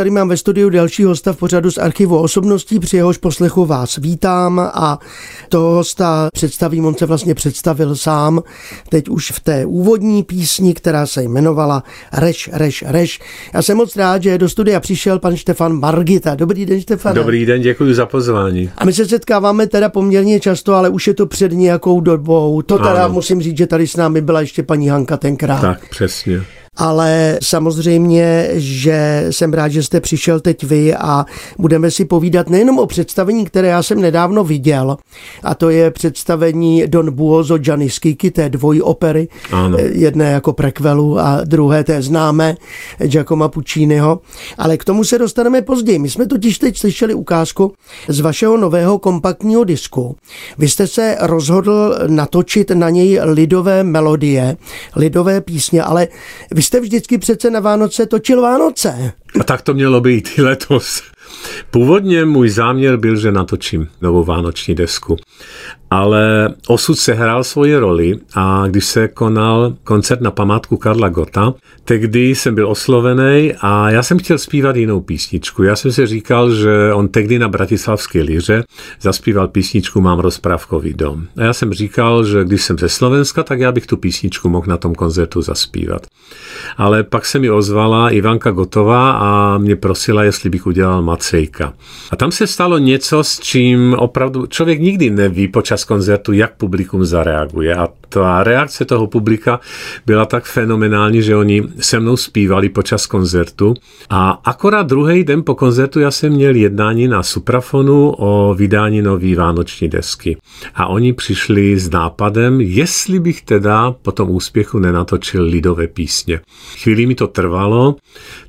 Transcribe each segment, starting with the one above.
Tady mám ve studiu další hosta v pořadu z archivu osobností, při jehož poslechu vás vítám a toho hosta představím, on se vlastně představil sám, teď už v té úvodní písni, která se jmenovala Reš, Reš, Reš. Já jsem moc rád, že do studia přišel pan Štefan Margita. Dobrý den, Štefan. Dobrý den, děkuji za pozvání. A my se setkáváme teda poměrně často, ale už je to před nějakou dobou. To teda ano. musím říct, že tady s námi byla ještě paní Hanka tenkrát. Tak, přesně ale samozřejmě, že jsem rád, že jste přišel teď vy a budeme si povídat nejenom o představení, které já jsem nedávno viděl, a to je představení Don Buozo Gianni Schicchi, té dvojopery, ano. jedné jako prekvelu a druhé té známé Giacomo Pucciniho, ale k tomu se dostaneme později. My jsme totiž teď slyšeli ukázku z vašeho nového kompaktního disku. Vy jste se rozhodl natočit na něj lidové melodie, lidové písně, ale vy jste vždycky přece na Vánoce točil Vánoce. A tak to mělo být i letos. Původně můj záměr byl, že natočím novou vánoční desku ale osud sehrál svoji roli a když se konal koncert na památku Karla Gota, tehdy jsem byl oslovený a já jsem chtěl zpívat jinou písničku. Já jsem si říkal, že on tehdy na Bratislavské liře zaspíval písničku Mám rozprávkový dom. A já jsem říkal, že když jsem ze Slovenska, tak já bych tu písničku mohl na tom koncertu zaspívat. Ale pak se mi ozvala Ivanka Gotová a mě prosila, jestli bych udělal Macejka. A tam se stalo něco, s čím opravdu člověk nikdy neví počas počas koncertu, jak publikum zareaguje. A ta reakce toho publika byla tak fenomenální, že oni se mnou zpívali počas koncertu. A akorát druhý den po koncertu já jsem měl jednání na Suprafonu o vydání nový vánoční desky. A oni přišli s nápadem, jestli bych teda po tom úspěchu nenatočil lidové písně. Chvíli mi to trvalo,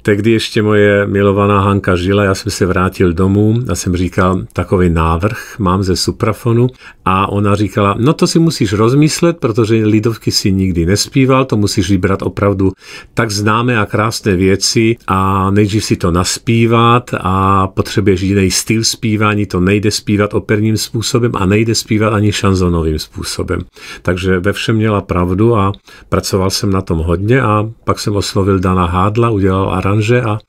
tehdy ještě moje milovaná Hanka žila, já jsem se vrátil domů a jsem říkal, takový návrh mám ze Suprafonu a ona říkala, no to si musíš rozmyslet, protože lidovky si nikdy nespíval, to musíš vybrat opravdu tak známé a krásné věci a nejdřív si to naspívat a potřebuješ jiný styl zpívání, to nejde zpívat operním způsobem a nejde zpívat ani šanzonovým způsobem. Takže ve všem měla pravdu a pracoval jsem na tom hodně a pak jsem oslovil Dana Hádla, udělal aranže a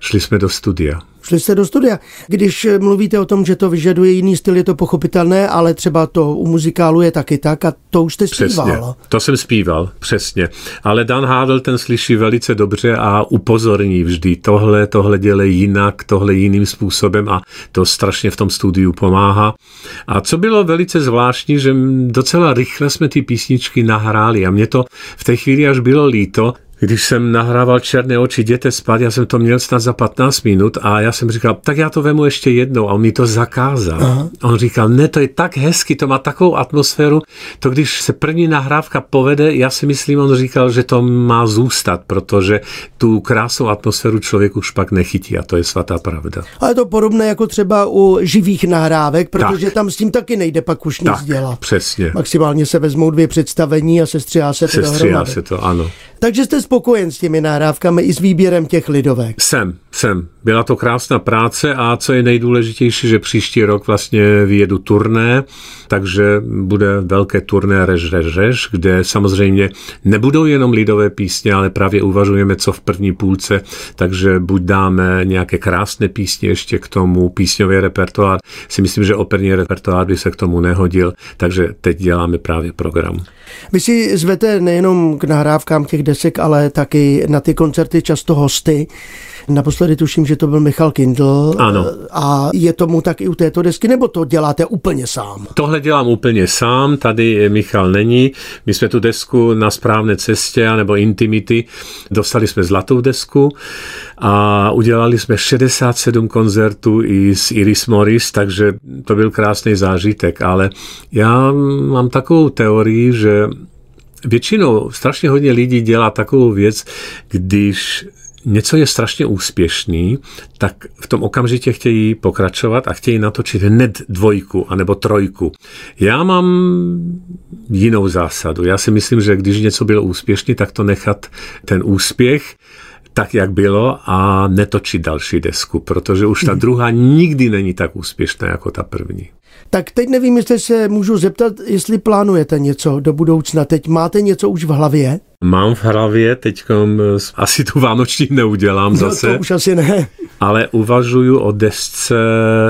šli jsme do studia. Šli jste do studia. Když mluvíte o tom, že to vyžaduje jiný styl, je to pochopitelné, ale třeba to u muzikálu je taky tak a to už jste zpíval. Přesně, to jsem zpíval, přesně. Ale Dan Hádel ten slyší velice dobře a upozorní vždy. Tohle, tohle dělej jinak, tohle jiným způsobem a to strašně v tom studiu pomáhá. A co bylo velice zvláštní, že docela rychle jsme ty písničky nahráli a mě to v té chvíli až bylo líto, když jsem nahrával Černé oči, jděte spát, já jsem to měl snad za 15 minut a já jsem říkal, tak já to vemu ještě jednou a on mi to zakázal. Aha. On říkal, ne, to je tak hezky, to má takovou atmosféru, to když se první nahrávka povede, já si myslím, on říkal, že to má zůstat, protože tu krásnou atmosféru člověk už pak nechytí a to je svatá pravda. A je to podobné jako třeba u živých nahrávek, protože tak. tam s tím taky nejde pak už nic tak, dělat. přesně. Maximálně se vezmou dvě představení a sestřihá se to Sestřihá se to, ano. Takže jste spokojen s těmi nahrávkami i s výběrem těch lidovek? Jsem, jsem. Byla to krásná práce a co je nejdůležitější, že příští rok vlastně vyjedu turné, takže bude velké turné Rež, Rež, Rež, kde samozřejmě nebudou jenom lidové písně, ale právě uvažujeme, co v první půlce, takže buď dáme nějaké krásné písně ještě k tomu, písňový repertoár. Si myslím, že operní repertoár by se k tomu nehodil, takže teď děláme právě program. Vy si zvete nejenom k nahrávkám těch desek, ale taky na ty koncerty často hosty. Naposledy tuším, že to byl Michal Kindl. Ano. A je tomu tak i u této desky, nebo to děláte úplně sám? Tohle dělám úplně sám, tady Michal není. My jsme tu desku na správné cestě, nebo Intimity, dostali jsme zlatou desku a udělali jsme 67 koncertů i s Iris Morris, takže to byl krásný zážitek, ale já mám takovou teorii, že většinou strašně hodně lidí dělá takovou věc, když něco je strašně úspěšný, tak v tom okamžitě chtějí pokračovat a chtějí natočit hned dvojku anebo trojku. Já mám jinou zásadu. Já si myslím, že když něco bylo úspěšný, tak to nechat ten úspěch tak, jak bylo a netočit další desku, protože už ta mhm. druhá nikdy není tak úspěšná jako ta první. Tak teď nevím, jestli se můžu zeptat, jestli plánujete něco do budoucna. Teď máte něco už v hlavě? Mám v hlavě teď asi tu vánoční neudělám zase. No to už asi ne. Ale uvažuju o desce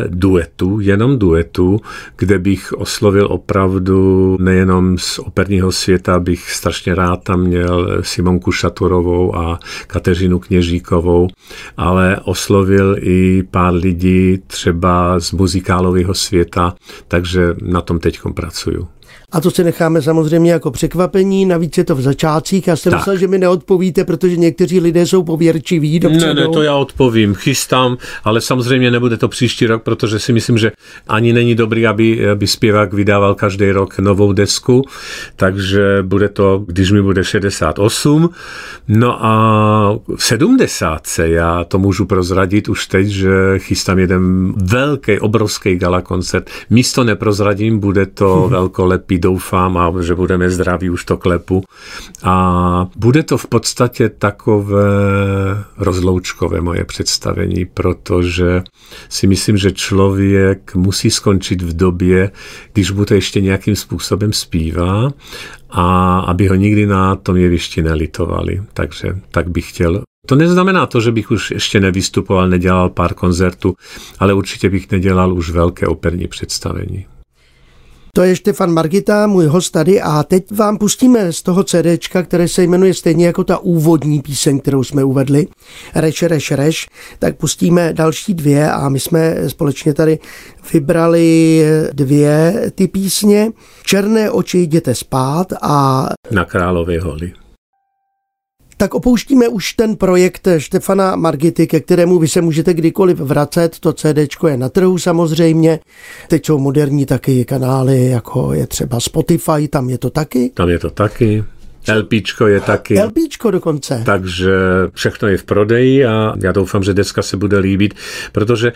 duetu, jenom duetu, kde bych oslovil opravdu nejenom z operního světa, bych strašně rád tam měl Simonku Šaturovou a Kateřinu Kněžíkovou, ale oslovil i pár lidí třeba z muzikálového světa, takže na tom teď pracuju. A to si necháme samozřejmě jako překvapení, navíc je to v začátcích. Já jsem tak. myslel, že mi neodpovíte, protože někteří lidé jsou pověrčiví. Dopředou. Ne, ne, to já odpovím, chystám, ale samozřejmě nebude to příští rok, protože si myslím, že ani není dobrý, aby, aby zpěvák vydával každý rok novou desku, takže bude to, když mi bude 68. No a v 70. já to můžu prozradit už teď, že chystám jeden velký, obrovský gala koncert. Místo neprozradím, bude to velkolepý doufám, a že budeme zdraví, už to klepu. A bude to v podstatě takové rozloučkové moje představení, protože si myslím, že člověk musí skončit v době, když bude ještě nějakým způsobem zpívá a aby ho nikdy na tom jevišti nelitovali. Takže tak bych chtěl to neznamená to, že bych už ještě nevystupoval, nedělal pár koncertů, ale určitě bych nedělal už velké operní představení. To je Štefan Margita, můj host tady a teď vám pustíme z toho CDčka, které se jmenuje stejně jako ta úvodní píseň, kterou jsme uvedli, Reš, Reš, Reš, tak pustíme další dvě a my jsme společně tady vybrali dvě ty písně. Černé oči jděte spát a... Na Králově holy tak opouštíme už ten projekt Štefana Margity, ke kterému vy se můžete kdykoliv vracet. To CD je na trhu samozřejmě. Teď jsou moderní taky kanály, jako je třeba Spotify, tam je to taky. Tam je to taky. LPčko je taky. LPčko dokonce. Takže všechno je v prodeji a já doufám, že deska se bude líbit, protože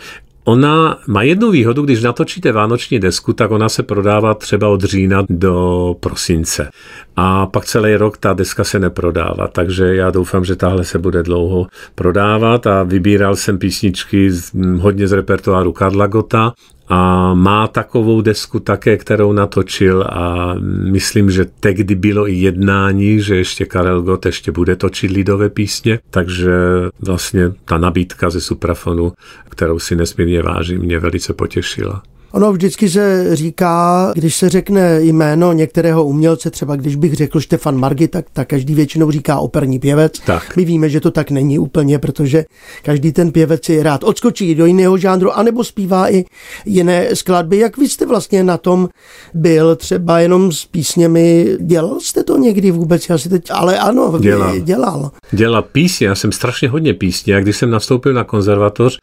Ona má jednu výhodu, když natočíte vánoční desku, tak ona se prodává třeba od října do prosince. A pak celý rok ta deska se neprodává, takže já doufám, že tahle se bude dlouho prodávat a vybíral jsem písničky hodně z repertoáru Karla Gota a má takovou desku také, kterou natočil a myslím, že tehdy bylo i jednání, že ještě Karel Gott ještě bude točit lidové písně, takže vlastně ta nabídka ze Suprafonu, kterou si nesmírně vážím, mě velice potěšila. Ono vždycky se říká, když se řekne jméno některého umělce, třeba když bych řekl Štefan Margi, tak, tak každý většinou říká operní pěvec. Tak. My víme, že to tak není úplně, protože každý ten pěvec si rád odskočí do jiného žánru, anebo zpívá i jiné skladby. Jak vy jste vlastně na tom byl třeba jenom s písněmi? Dělal jste to někdy vůbec? Já si teď, ale ano, dělal. dělal. Dělal písně, já jsem strašně hodně písně a když jsem nastoupil na konzervatoř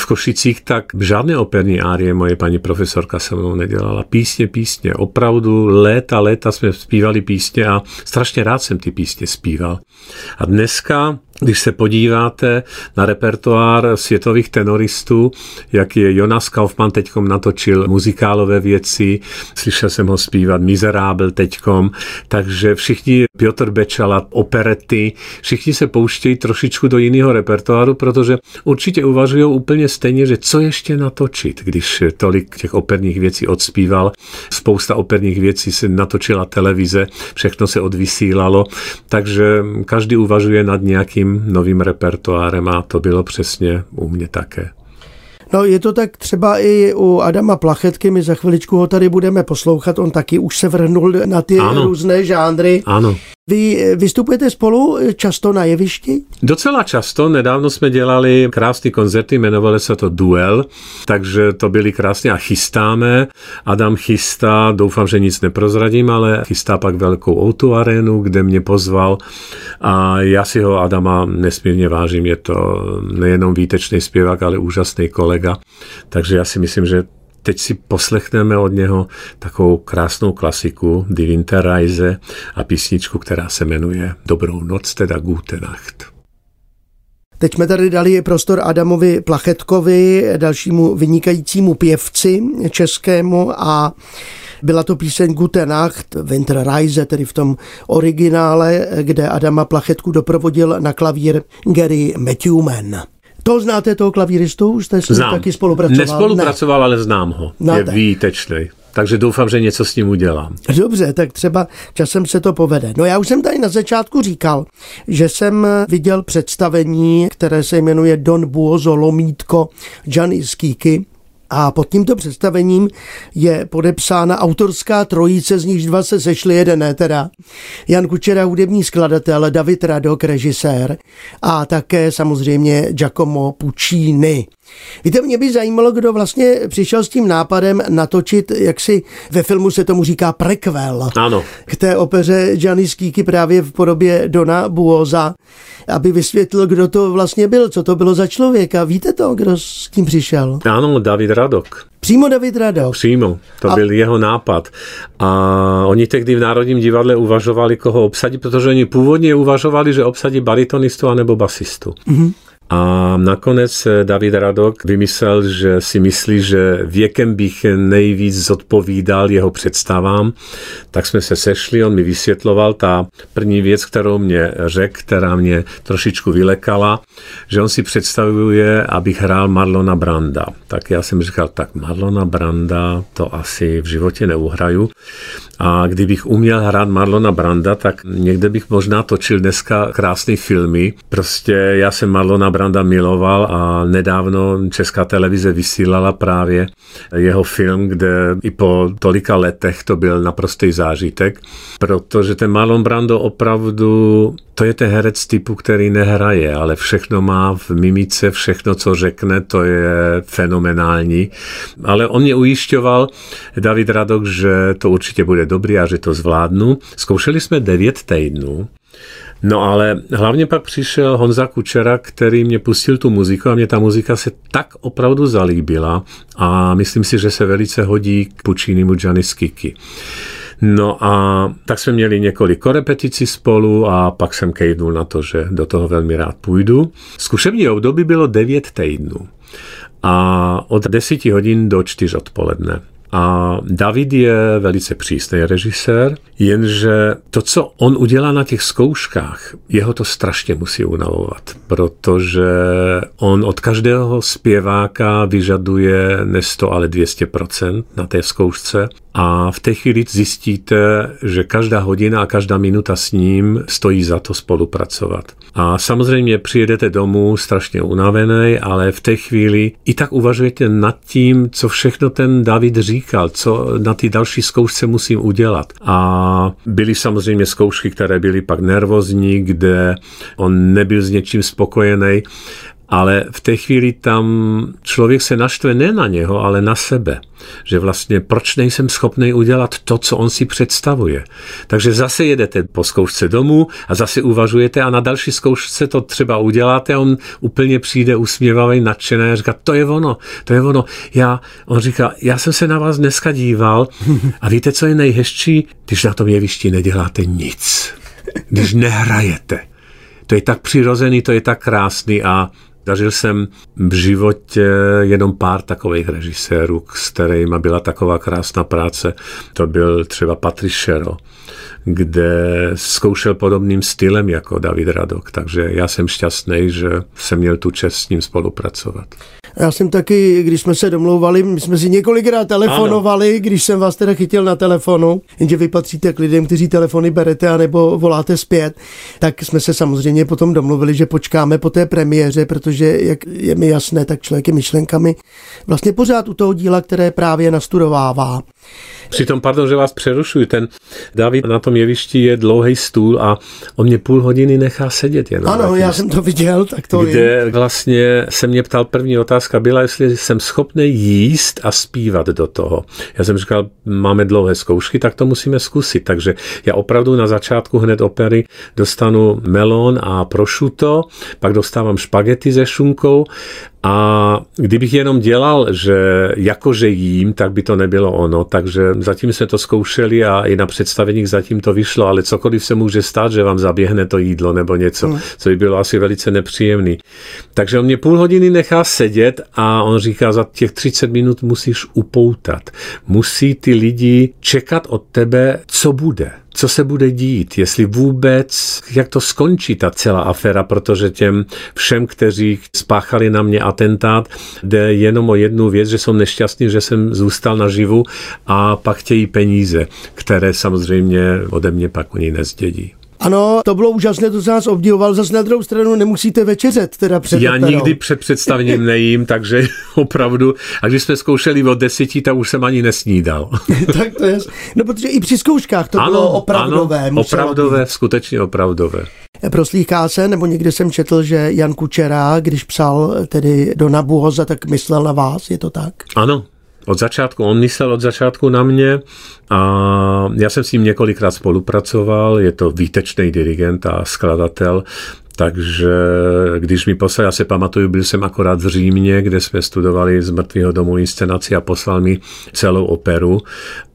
v Košicích, tak žádné operní árie moje paní profesorka se mnou nedělala. Písně, písně, opravdu léta, léta jsme zpívali písně a strašně rád jsem ty písně zpíval. A dneska když se podíváte na repertoár světových tenoristů, jak je Jonas Kaufmann teďkom natočil muzikálové věci, slyšel jsem ho zpívat Mizerábel teďkom, takže všichni Piotr Bečala, operety, všichni se pouštějí trošičku do jiného repertoáru, protože určitě uvažují úplně stejně, že co ještě natočit, když tolik těch operních věcí odspíval. Spousta operních věcí se natočila televize, všechno se odvysílalo, takže každý uvažuje nad nějakým novým, novým repertoárem a to bylo přesně u mě také. No je to tak třeba i u Adama Plachetky, my za chviličku ho tady budeme poslouchat, on taky už se vrhnul na ty ano. různé žánry. Ano. Vy vystupujete spolu často na jevišti? Docela často. Nedávno jsme dělali krásné koncerty, jmenovali se to Duel, takže to byly krásně a chystáme. Adam chystá, doufám, že nic neprozradím, ale chystá pak velkou Outu arénu, kde mě pozval a já si ho Adama nesmírně vážím. Je to nejenom výtečný zpěvák, ale úžasný kolega. Takže já si myslím, že teď si poslechneme od něho takovou krásnou klasiku Die Winterreise a písničku, která se jmenuje Dobrou noc, teda Gute Nacht. Teď jsme tady dali prostor Adamovi Plachetkovi, dalšímu vynikajícímu pěvci českému a byla to píseň Gute Nacht, Winterreise, tedy v tom originále, kde Adama Plachetku doprovodil na klavír Gary Matthewman. To znáte toho klavíristu? Už jste s ním taky spolupracoval? Nespolupracoval, ale znám ho. No je tak. výtečný. Takže doufám, že něco s ním udělám. Ne. Dobře, tak třeba časem se to povede. No já už jsem tady na začátku říkal, že jsem viděl představení, které se jmenuje Don Buozo Lomítko Gianni Skýky. A pod tímto představením je podepsána autorská trojice, z nichž dva se sešli, jeden ne teda. Jan Kučera, hudební skladatel, David Radok, režisér a také samozřejmě Giacomo Puccini. Víte, mě by zajímalo, kdo vlastně přišel s tím nápadem natočit, jak si ve filmu se tomu říká prequel. Ano. K té opeře Gianni Skýky právě v podobě Dona Buoza, aby vysvětlil, kdo to vlastně byl, co to bylo za člověka. Víte to, kdo s tím přišel? Ano, David Radok. Přímo David Radok. Přímo, to A- byl jeho nápad. A oni tehdy v Národním divadle uvažovali, koho obsadit, protože oni původně uvažovali, že obsadí baritonistu anebo basistu. Mm-hmm. A nakonec eh, David Radok vymyslel, že si myslí, že věkem bych nejvíc zodpovídal jeho představám. Tak jsme se sešli, on mi vysvětloval ta první věc, kterou mě řekl, která mě trošičku vylekala, že on si představuje, abych hrál Marlona Branda. Tak já jsem říkal, tak Marlona Branda to asi v životě neuhraju. A kdybych uměl hrát Marlona Branda, tak někde bych možná točil dneska krásné filmy. Prostě já jsem Marlona Branda miloval a nedávno Česká televize vysílala právě jeho film, kde i po tolika letech to byl naprostý zážitek, protože ten Marlon Brando opravdu, to je ten herec typu, který nehraje, ale všechno má v mimice, všechno, co řekne, to je fenomenální. Ale on mě ujišťoval, David Radok, že to určitě bude dobrý a že to zvládnu. Zkoušeli jsme devět týdnů, No ale hlavně pak přišel Honza Kučera, který mě pustil tu muziku a mě ta muzika se tak opravdu zalíbila a myslím si, že se velice hodí k Puccinimu Gianni Skiki. No a tak jsme měli několik korepeticí spolu a pak jsem kejvnul na to, že do toho velmi rád půjdu. Zkušební období bylo 9 týdnů a od 10 hodin do 4 odpoledne. A David je velice přísný režisér, jenže to, co on udělá na těch zkouškách, jeho to strašně musí unavovat, protože on od každého zpěváka vyžaduje ne 100, ale 200% na té zkoušce a v té chvíli zjistíte, že každá hodina a každá minuta s ním stojí za to spolupracovat. A samozřejmě přijedete domů strašně unavený, ale v té chvíli i tak uvažujete nad tím, co všechno ten David říkal, co na ty další zkoušce musím udělat. A byly samozřejmě zkoušky, které byly pak nervózní, kde on nebyl s něčím spokojený, ale v té chvíli tam člověk se naštve ne na něho, ale na sebe. Že vlastně proč nejsem schopný udělat to, co on si představuje. Takže zase jedete po zkoušce domů a zase uvažujete a na další zkoušce to třeba uděláte a on úplně přijde usměvavý, nadšený a říká, to je ono, to je ono. Já, on říká, já jsem se na vás dneska díval a víte, co je nejhezčí? Když na tom jevišti neděláte nic. Když nehrajete. To je tak přirozený, to je tak krásný a Zažil jsem v životě jenom pár takových režisérů, s kterými byla taková krásná práce. To byl třeba Patrišero, kde zkoušel podobným stylem jako David Radok. Takže já jsem šťastný, že jsem měl tu čest s ním spolupracovat. Já jsem taky, když jsme se domlouvali, my jsme si několikrát telefonovali, ano. když jsem vás teda chytil na telefonu, jenže vy patříte k lidem, kteří telefony berete anebo voláte zpět, tak jsme se samozřejmě potom domluvili, že počkáme po té premiéře, protože, jak je mi jasné, tak člověk je myšlenkami vlastně pořád u toho díla, které právě nastudovává. Přitom, pardon, že vás přerušuju, ten David na tom jevišti je dlouhý stůl a on mě půl hodiny nechá sedět jenom. Ano, já jsem to viděl, tak to Kde je. vlastně se mě ptal první otázka byla, jestli jsem schopný jíst a zpívat do toho. Já jsem říkal, máme dlouhé zkoušky, tak to musíme zkusit. Takže já opravdu na začátku hned opery dostanu melon a prosciutto, pak dostávám špagety se šunkou a kdybych jenom dělal, že jakože jím, tak by to nebylo ono. Takže zatím jsme to zkoušeli a i na představeních zatím to vyšlo, ale cokoliv se může stát, že vám zaběhne to jídlo nebo něco, hmm. co by bylo asi velice nepříjemný. Takže on mě půl hodiny nechá sedět a on říká, za těch 30 minut musíš upoutat. Musí ty lidi čekat od tebe, co bude. Co se bude dít, jestli vůbec, jak to skončí ta celá aféra, protože těm všem, kteří spáchali na mě atentát, jde jenom o jednu věc, že jsem nešťastný, že jsem zůstal naživu a pak chtějí peníze, které samozřejmě ode mě pak oni nezdědí. Ano, to bylo úžasné, to se nás obdivoval. Zase na druhou stranu nemusíte večeřet teda před Já operou. nikdy před představením nejím, takže opravdu. A když jsme zkoušeli od deseti, tak už jsem ani nesnídal. tak to je. No protože i při zkouškách to ano, bylo opravdové. Ano, opravdové, být. skutečně opravdové. Proslýchá se, nebo někde jsem četl, že Jan Kučera, když psal tedy do Nabuhoza, tak myslel na vás, je to tak? Ano, od začátku, on myslel od začátku na mě a já jsem s ním několikrát spolupracoval, je to výtečný dirigent a skladatel, takže když mi poslal, já se pamatuju, byl jsem akorát v Římě, kde jsme studovali z mrtvého domu inscenaci a poslal mi celou operu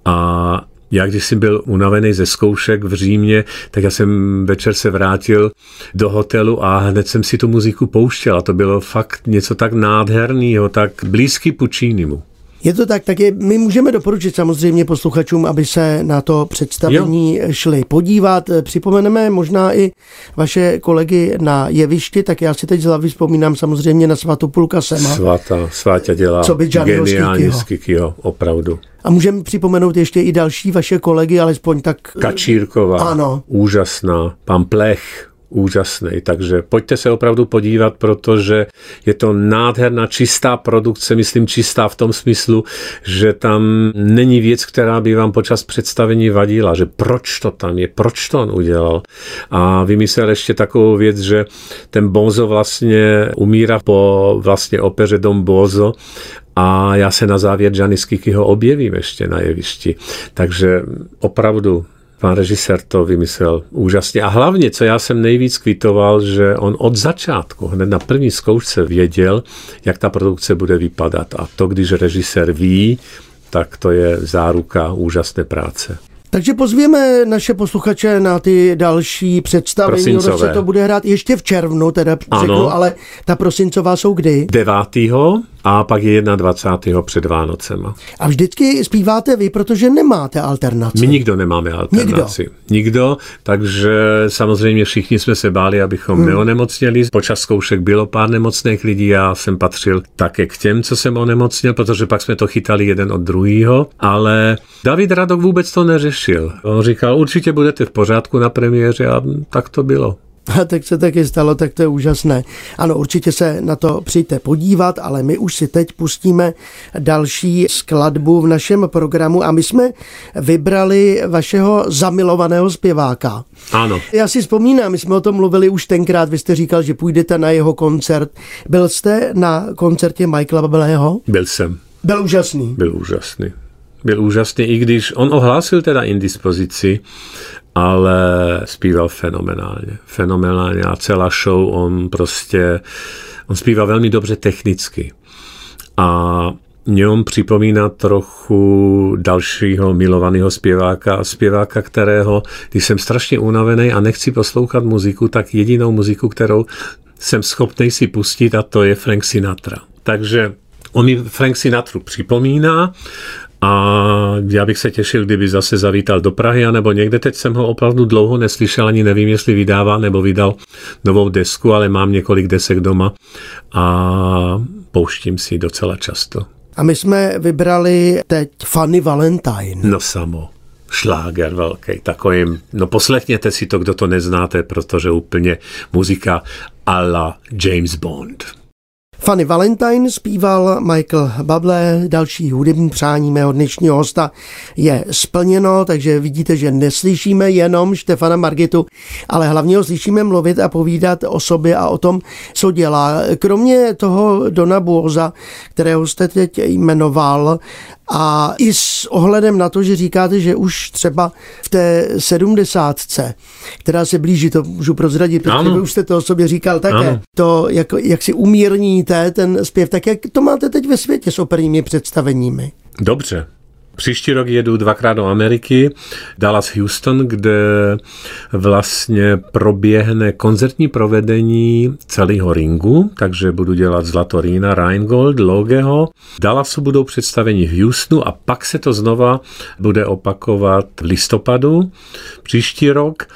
a já když jsem byl unavený ze zkoušek v Římě, tak já jsem večer se vrátil do hotelu a hned jsem si tu muziku pouštěl a to bylo fakt něco tak nádherného, tak blízký Puccinimu. Je to tak, tak je, my můžeme doporučit samozřejmě posluchačům, aby se na to představení jo. šli podívat. Připomeneme možná i vaše kolegy na jevišti, tak já si teď z hlavy vzpomínám samozřejmě na Svatopulka Sema. Svata, Svátě dělá Co by Schicchiho. Schicchiho, opravdu. A můžeme připomenout ještě i další vaše kolegy, alespoň tak... Kačírková, Ano. úžasná, pan Plech, úžasný. Takže pojďte se opravdu podívat, protože je to nádherná, čistá produkce, myslím čistá v tom smyslu, že tam není věc, která by vám počas představení vadila, že proč to tam je, proč to on udělal. A vymyslel ještě takovou věc, že ten Bonzo vlastně umírá po vlastně opeře Dom Bozo a já se na závěr Schicchiho objevím ještě na jevišti. Takže opravdu Pan režisér to vymyslel úžasně. A hlavně, co já jsem nejvíc kvitoval, že on od začátku, hned na první zkoušce věděl, jak ta produkce bude vypadat. A to, když režisér ví, tak to je záruka úžasné práce. Takže pozvěme naše posluchače na ty další představení. Prosincové. Se to bude hrát ještě v červnu, teda Ano. řeknu, ale ta prosincová jsou kdy? 9. a pak je 21. před Vánocema. A vždycky zpíváte vy, protože nemáte alternaci. My nikdo nemáme alternaci. Nikdo. nikdo, takže samozřejmě všichni jsme se báli, abychom hmm. neonemocněli. Počas zkoušek bylo pár nemocných lidí, já jsem patřil také k těm, co jsem onemocněl, protože pak jsme to chytali jeden od druhého, ale David Radok vůbec to neřešil. On říkal, určitě budete v pořádku na premiéře a tak to bylo. A tak se taky stalo, tak to je úžasné. Ano, určitě se na to přijďte podívat, ale my už si teď pustíme další skladbu v našem programu a my jsme vybrali vašeho zamilovaného zpěváka. Ano. Já si vzpomínám, my jsme o tom mluvili už tenkrát, vy jste říkal, že půjdete na jeho koncert. Byl jste na koncertě Michaela Babelého? Byl jsem. Byl úžasný. Byl úžasný. Byl úžasný, i když on ohlásil teda indispozici, ale zpíval fenomenálně. Fenomenálně a celá show on prostě, on zpíval velmi dobře technicky. A mě on připomíná trochu dalšího milovaného zpěváka, zpěváka, kterého, když jsem strašně unavený a nechci poslouchat muziku, tak jedinou muziku, kterou jsem schopný si pustit a to je Frank Sinatra. Takže on mi Frank Sinatru připomíná a já bych se těšil, kdyby zase zavítal do Prahy, anebo někde. Teď jsem ho opravdu dlouho neslyšel, ani nevím, jestli vydává nebo vydal novou desku, ale mám několik desek doma a pouštím si docela často. A my jsme vybrali teď Fanny Valentine. No samo. Šláger velký, takovým, no poslechněte si to, kdo to neznáte, protože úplně muzika a la James Bond. Fanny Valentine zpíval Michael Bublé, další hudební přání mého dnešního hosta je splněno, takže vidíte, že neslyšíme jenom Štefana Margitu, ale hlavně ho slyšíme mluvit a povídat o sobě a o tom, co dělá. Kromě toho Dona Buoza, kterého jste teď jmenoval, a i s ohledem na to, že říkáte, že už třeba v té sedmdesátce, která se blíží, to můžu prozradit, protože Ano. vy už jste to o sobě říkal také, Ano. to, jak, jak si umírníte ten zpěv, tak jak to máte teď ve světě s operními představeními? Dobře, Příští rok jedu dvakrát do Ameriky, Dallas Houston, kde vlastně proběhne koncertní provedení celého ringu, takže budu dělat Zlatorína, Rheingold, Logeho. Dallasu budou představení v Houstonu a pak se to znova bude opakovat v listopadu příští rok.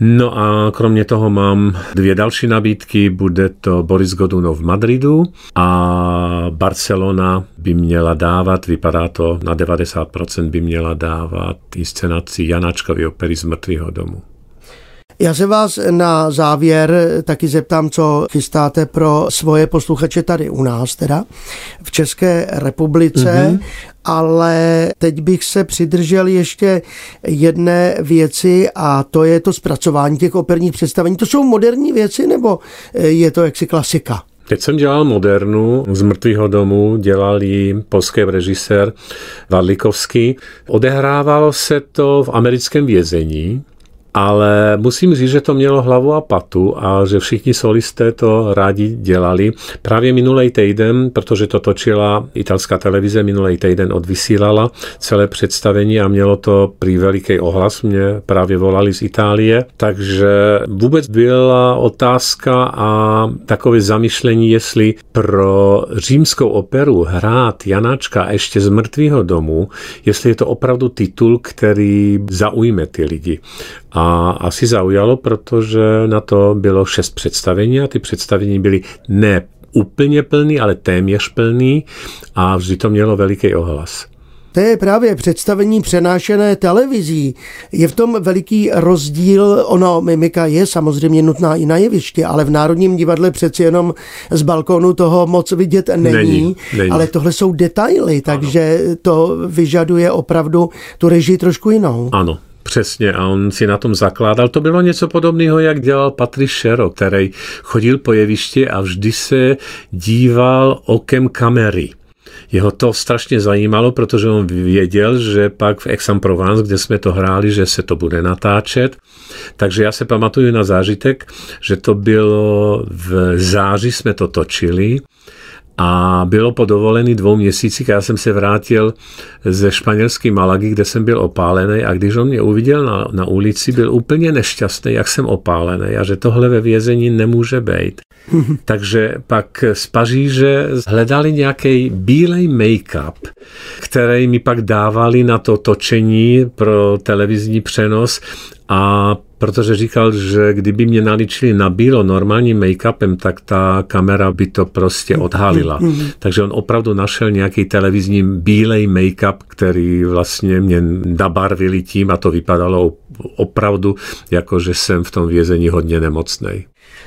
No a kromě toho mám dvě další nabídky, bude to Boris Godunov v Madridu a Barcelona by měla dávat, vypadá to na 90% by měla dávat inscenaci Janáčkovy opery z mrtvého domu. Já se vás na závěr taky zeptám, co chystáte pro svoje posluchače tady u nás, teda v České republice, mm-hmm. ale teď bych se přidržel ještě jedné věci a to je to zpracování těch operních představení. To jsou moderní věci nebo je to jaksi klasika? Teď jsem dělal modernu z mrtvého domu, dělal ji polský režisér Vadlikovský. Odehrávalo se to v americkém vězení, ale musím říct, že to mělo hlavu a patu a že všichni solisté to rádi dělali. Právě minulý týden, protože to točila italská televize, minulý týden odvysílala celé představení a mělo to prý veliký ohlas, mě právě volali z Itálie, takže vůbec byla otázka a takové zamyšlení, jestli pro římskou operu hrát Janáčka ještě z mrtvého domu, jestli je to opravdu titul, který zaujme ty lidi. A asi zaujalo, protože na to bylo šest představení a ty představení byly ne úplně plný, ale téměř plný a vždy to mělo veliký ohlas. To je právě představení přenášené televizí. Je v tom veliký rozdíl. Ono, mimika je samozřejmě nutná i na jevišti, ale v Národním divadle přeci jenom z balkonu toho moc vidět není. není, není. Ale tohle jsou detaily, takže ano. to vyžaduje opravdu tu režii trošku jinou. Ano, Přesně, a on si na tom zakládal. To bylo něco podobného, jak dělal Patrice Šero, který chodil po jevišti a vždy se díval okem kamery. Jeho to strašně zajímalo, protože on věděl, že pak v Aix-en-Provence, kde jsme to hráli, že se to bude natáčet. Takže já se pamatuju na zážitek, že to bylo v září jsme to točili a bylo po dovolený dvou měsících já jsem se vrátil ze španělské Malagy, kde jsem byl opálený a když on mě uviděl na, na ulici, byl úplně nešťastný, jak jsem opálený a že tohle ve vězení nemůže být. Takže pak z Paříže hledali nějaký bílej make-up, který mi pak dávali na to točení pro televizní přenos a protože říkal, že kdyby mě naličili na bílo normálním make-upem, tak ta kamera by to prostě odhalila. Takže on opravdu našel nějaký televizní bílej make-up, který vlastně mě nabarvili tím a to vypadalo opravdu jako, že jsem v tom vězení hodně nemocnej.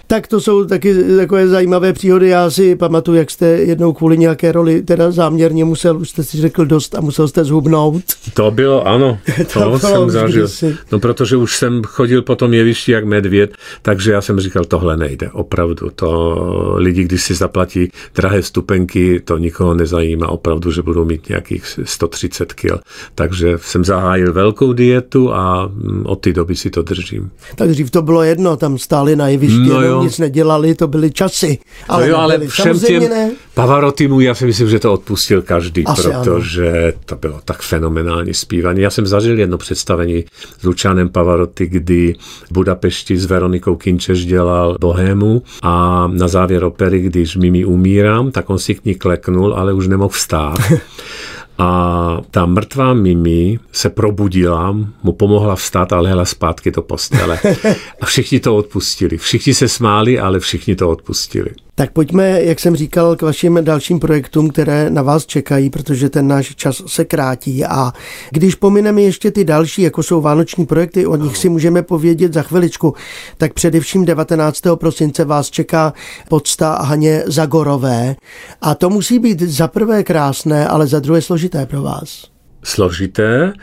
Tak to jsou taky takové zajímavé příhody. Já si pamatuju, jak jste jednou kvůli nějaké roli teda záměrně musel, už jste si řekl dost a musel jste zhubnout. To bylo, ano, to, to jsem zažil. Si. No protože už jsem chodil po tom jevišti jak medvěd, takže já jsem říkal, tohle nejde, opravdu. To lidi, když si zaplatí drahé stupenky, to nikoho nezajímá opravdu, že budou mít nějakých 130 kg. Takže jsem zahájil velkou dietu a mm, od té doby si to držím. Tak dřív to bylo jedno, tam stáli na jevišti. No jo. nic nedělali, to byly časy. Ale, no jo, ale všem těm ne. Pavarotimu, já si myslím, že to odpustil každý, Asi protože ano. to bylo tak fenomenálně zpívané. Já jsem zažil jedno představení s Lučánem Pavaroty, kdy v Budapešti s Veronikou Kinčeš dělal Bohému a na závěr opery, když Mimi umírám, tak on si k ní kleknul, ale už nemohl vstát. A ta mrtvá Mimi se probudila, mu pomohla vstát a lehla zpátky do postele. A všichni to odpustili. Všichni se smáli, ale všichni to odpustili. Tak pojďme, jak jsem říkal, k vašim dalším projektům, které na vás čekají, protože ten náš čas se krátí. A když pomineme ještě ty další, jako jsou vánoční projekty, o nich si můžeme povědět za chviličku, tak především 19. prosince vás čeká podsta Haně Zagorové. A to musí být za prvé krásné, ale za druhé složité pro vás. Složité?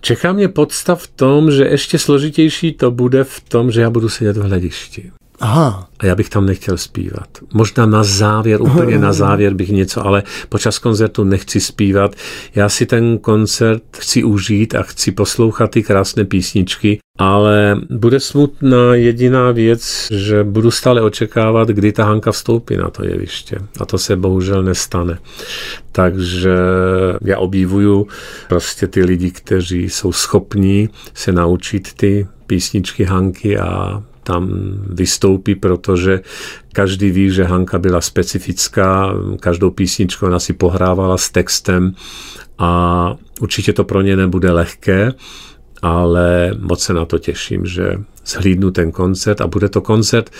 Čeká mě podsta v tom, že ještě složitější to bude v tom, že já budu sedět v hledišti. Aha. A já bych tam nechtěl zpívat. Možná na závěr, úplně na závěr bych něco, ale počas koncertu nechci zpívat. Já si ten koncert chci užít a chci poslouchat ty krásné písničky, ale bude smutná jediná věc, že budu stále očekávat, kdy ta Hanka vstoupí na to jeviště. A to se bohužel nestane. Takže já obdivuju prostě ty lidi, kteří jsou schopní se naučit ty písničky Hanky a tam vystoupí, protože každý ví, že Hanka byla specifická, každou písničku ona si pohrávala s textem a určitě to pro ně nebude lehké, ale moc se na to těším, že zhlídnu ten koncert a bude to koncert,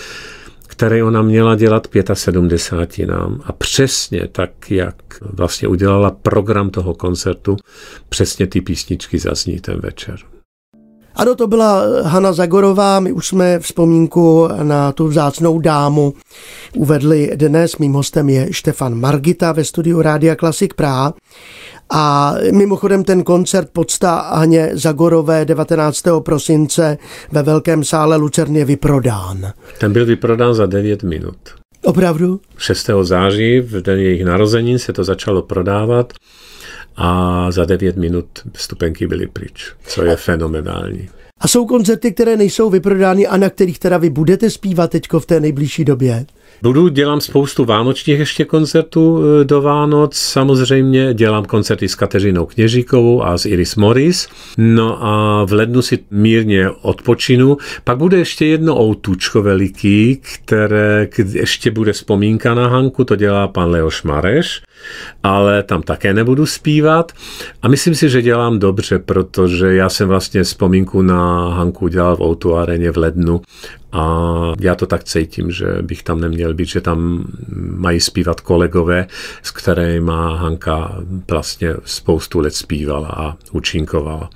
který ona měla dělat 75 nám a přesně tak, jak vlastně udělala program toho koncertu, přesně ty písničky zazní ten večer. Ano, to byla Hanna Zagorová, my už jsme vzpomínku na tu vzácnou dámu uvedli dnes. Mým hostem je Štefan Margita ve studiu Rádia Klasik Praha. A mimochodem ten koncert podsta Haně Zagorové 19. prosince ve Velkém sále Lucerně vyprodán. Ten byl vyprodán za 9 minut. Opravdu? 6. září, v den jejich narození, se to začalo prodávat a za 9 minut stupenky byly pryč, co je fenomenální. A jsou koncerty, které nejsou vyprodány a na kterých teda vy budete zpívat teďko v té nejbližší době? Budu, dělám spoustu vánočních ještě koncertů e, do Vánoc, samozřejmě dělám koncerty s Kateřinou Kněžíkovou a s Iris Morris, no a v lednu si mírně odpočinu, pak bude ještě jedno outučko veliký, které ještě bude vzpomínka na Hanku, to dělá pan Leoš Mareš, ale tam také nebudu zpívat. A myslím si, že dělám dobře, protože já jsem vlastně vzpomínku na Hanku dělal v Outu areně v lednu. A já to tak cítím, že bych tam neměl být, že tam mají zpívat kolegové, s kterými Hanka vlastně spoustu let zpívala a účinkovala.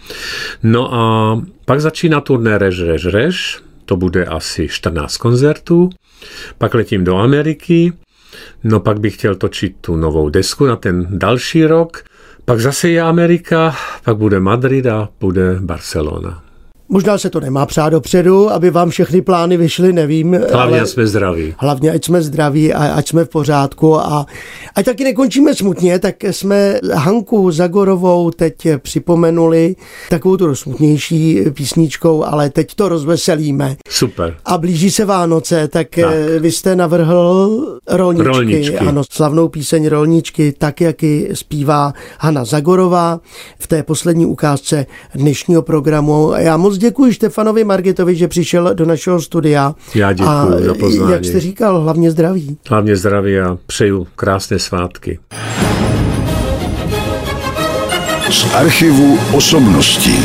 No a pak začíná turné Rež, Rež, Rež, to bude asi 14 koncertů, pak letím do Ameriky, no pak bych chtěl točit tu novou desku na ten další rok, pak zase je Amerika, pak bude Madrid a bude Barcelona. Možná se to nemá přát dopředu, aby vám všechny plány vyšly, nevím. Hlavně, ale jsme zdraví. Hlavně, ať jsme zdraví a ať jsme v pořádku. A ať taky nekončíme smutně, tak jsme Hanku Zagorovou teď připomenuli takovou tu smutnější písničkou, ale teď to rozveselíme. Super. A blíží se Vánoce, tak, tak. vy jste navrhl rolničky, rolničky. Ano, slavnou píseň Rolničky, tak, jak ji zpívá Hanna Zagorová v té poslední ukázce dnešního programu. Já moc děkuji Štefanovi Margitovi, že přišel do našeho studia. Já děkuji a za pozvání. Jak jste říkal, hlavně zdraví. Hlavně zdraví a přeju krásné svátky. Z archivu osobností.